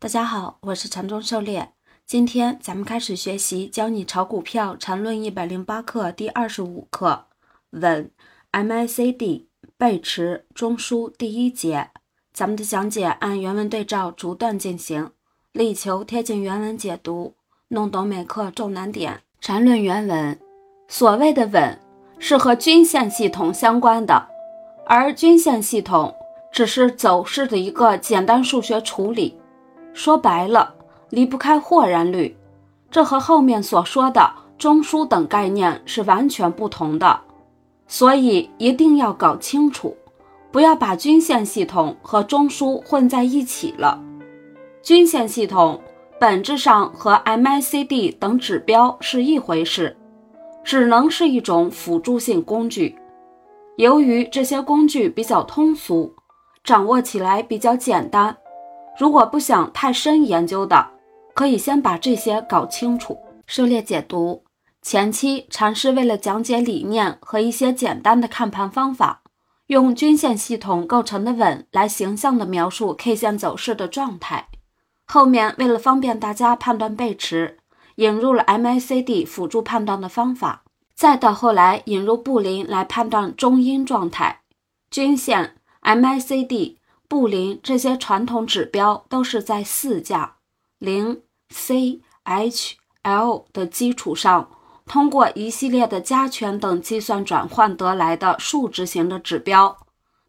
大家好，我是禅宗狩猎。今天咱们开始学习《教你炒股票禅论一百零八课》第二十五课，稳 MACD 背驰中枢第一节。咱们的讲解按原文对照逐段进行，力求贴近原文解读，弄懂每课重难点。禅论原文：所谓的稳，是和均线系统相关的，而均线系统只是走势的一个简单数学处理。说白了，离不开豁然率，这和后面所说的中枢等概念是完全不同的，所以一定要搞清楚，不要把均线系统和中枢混在一起了。均线系统本质上和 MACD 等指标是一回事，只能是一种辅助性工具。由于这些工具比较通俗，掌握起来比较简单。如果不想太深研究的，可以先把这些搞清楚。狩猎解读前期，禅师为了讲解理念和一些简单的看盘方法，用均线系统构成的稳来形象的描述 K 线走势的状态。后面为了方便大家判断背驰，引入了 MACD 辅助判断的方法。再到后来引入布林来判断中阴状态。均线 MACD。布林这些传统指标都是在四价零 C H L 的基础上，通过一系列的加权等计算转换得来的数值型的指标。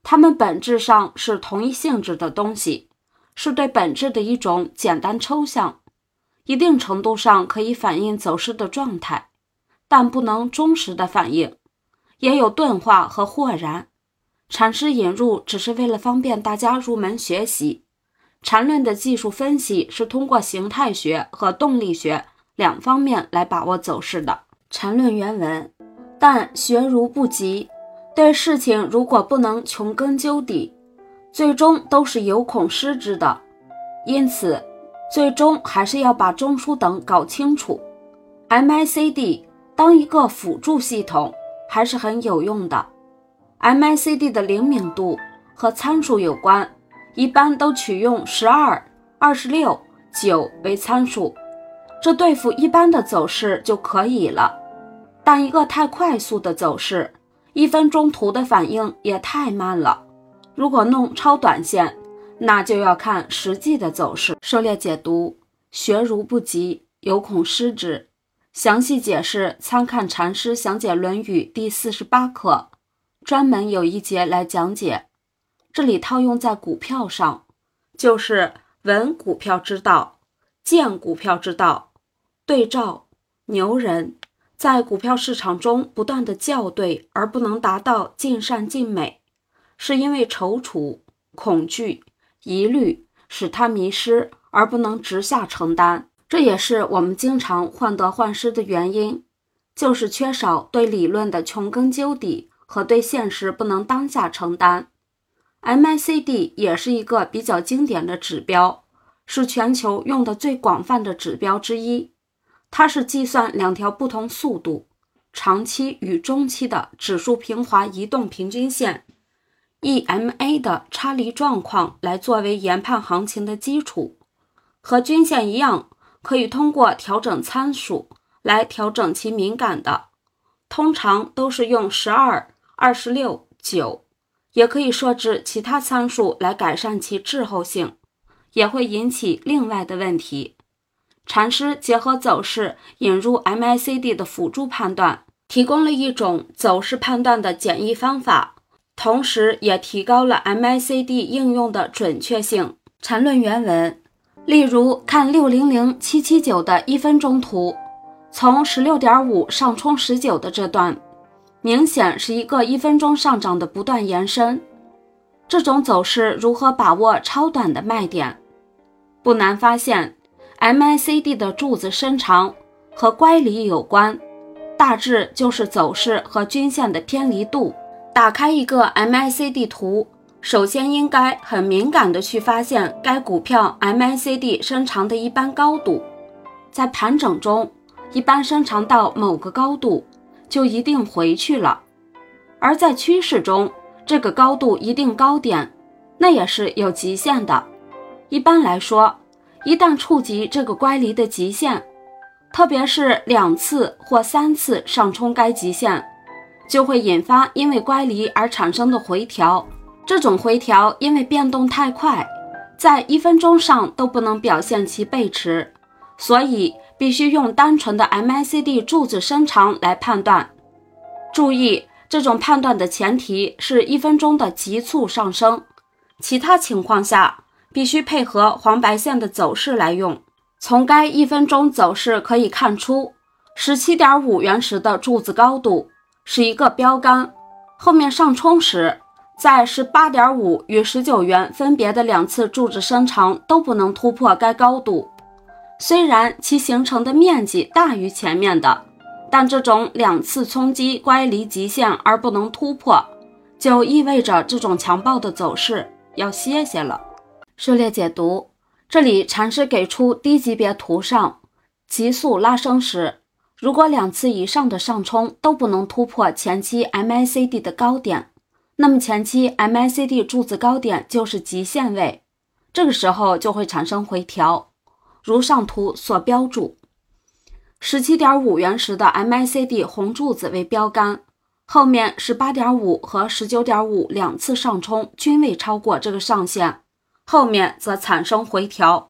它们本质上是同一性质的东西，是对本质的一种简单抽象，一定程度上可以反映走势的状态，但不能忠实的反映，也有钝化和豁然。禅师引入只是为了方便大家入门学习。禅论的技术分析是通过形态学和动力学两方面来把握走势的。禅论原文：但学如不及，对事情如果不能穷根究底，最终都是有恐失之的。因此，最终还是要把中枢等搞清楚。MACD 当一个辅助系统还是很有用的。MACD 的灵敏度和参数有关，一般都取用十二、二十六、九为参数，这对付一般的走势就可以了。但一个太快速的走势，一分钟图的反应也太慢了。如果弄超短线，那就要看实际的走势。狩猎解读学如不及，有恐失之。详细解释参看禅师详解《论语》第四十八课。专门有一节来讲解，这里套用在股票上，就是闻股票之道、见股票之道。对照牛人，在股票市场中不断的校对，而不能达到尽善尽美，是因为踌躇、恐惧、疑虑使他迷失，而不能直下承担。这也是我们经常患得患失的原因，就是缺少对理论的穷根究底。和对现实不能当下承担，MACD 也是一个比较经典的指标，是全球用的最广泛的指标之一。它是计算两条不同速度长期与中期的指数平滑移动平均线 EMA 的差离状况来作为研判行情的基础。和均线一样，可以通过调整参数来调整其敏感的，通常都是用十二。二十六九，也可以设置其他参数来改善其滞后性，也会引起另外的问题。禅师结合走势引入 MACD 的辅助判断，提供了一种走势判断的简易方法，同时也提高了 MACD 应用的准确性。禅论原文，例如看六零零七七九的一分钟图，从十六点五上冲十九的这段。明显是一个一分钟上涨的不断延伸，这种走势如何把握超短的卖点？不难发现，MACD 的柱子伸长和乖离有关，大致就是走势和均线的偏离度。打开一个 MACD 图，首先应该很敏感的去发现该股票 MACD 伸长的一般高度，在盘整中一般伸长到某个高度。就一定回去了，而在趋势中，这个高度一定高点，那也是有极限的。一般来说，一旦触及这个乖离的极限，特别是两次或三次上冲该极限，就会引发因为乖离而产生的回调。这种回调因为变动太快，在一分钟上都不能表现其背驰，所以必须用单纯的 MACD 柱子伸长来判断。注意，这种判断的前提是一分钟的急促上升，其他情况下必须配合黄白线的走势来用。从该一分钟走势可以看出，十七点五元时的柱子高度是一个标杆，后面上冲时，在十八点五与十九元分别的两次柱子伸长都不能突破该高度。虽然其形成的面积大于前面的，但这种两次冲击乖离极限而不能突破，就意味着这种强暴的走势要歇歇了。狩猎解读。这里禅师给出低级别图上急速拉升时，如果两次以上的上冲都不能突破前期 MACD 的高点，那么前期 MACD 柱子高点就是极限位，这个时候就会产生回调，如上图所标注。十七点五元时的 MICD 红柱子为标杆，后面十八点五和十九点五两次上冲均未超过这个上限。后面则产生回调。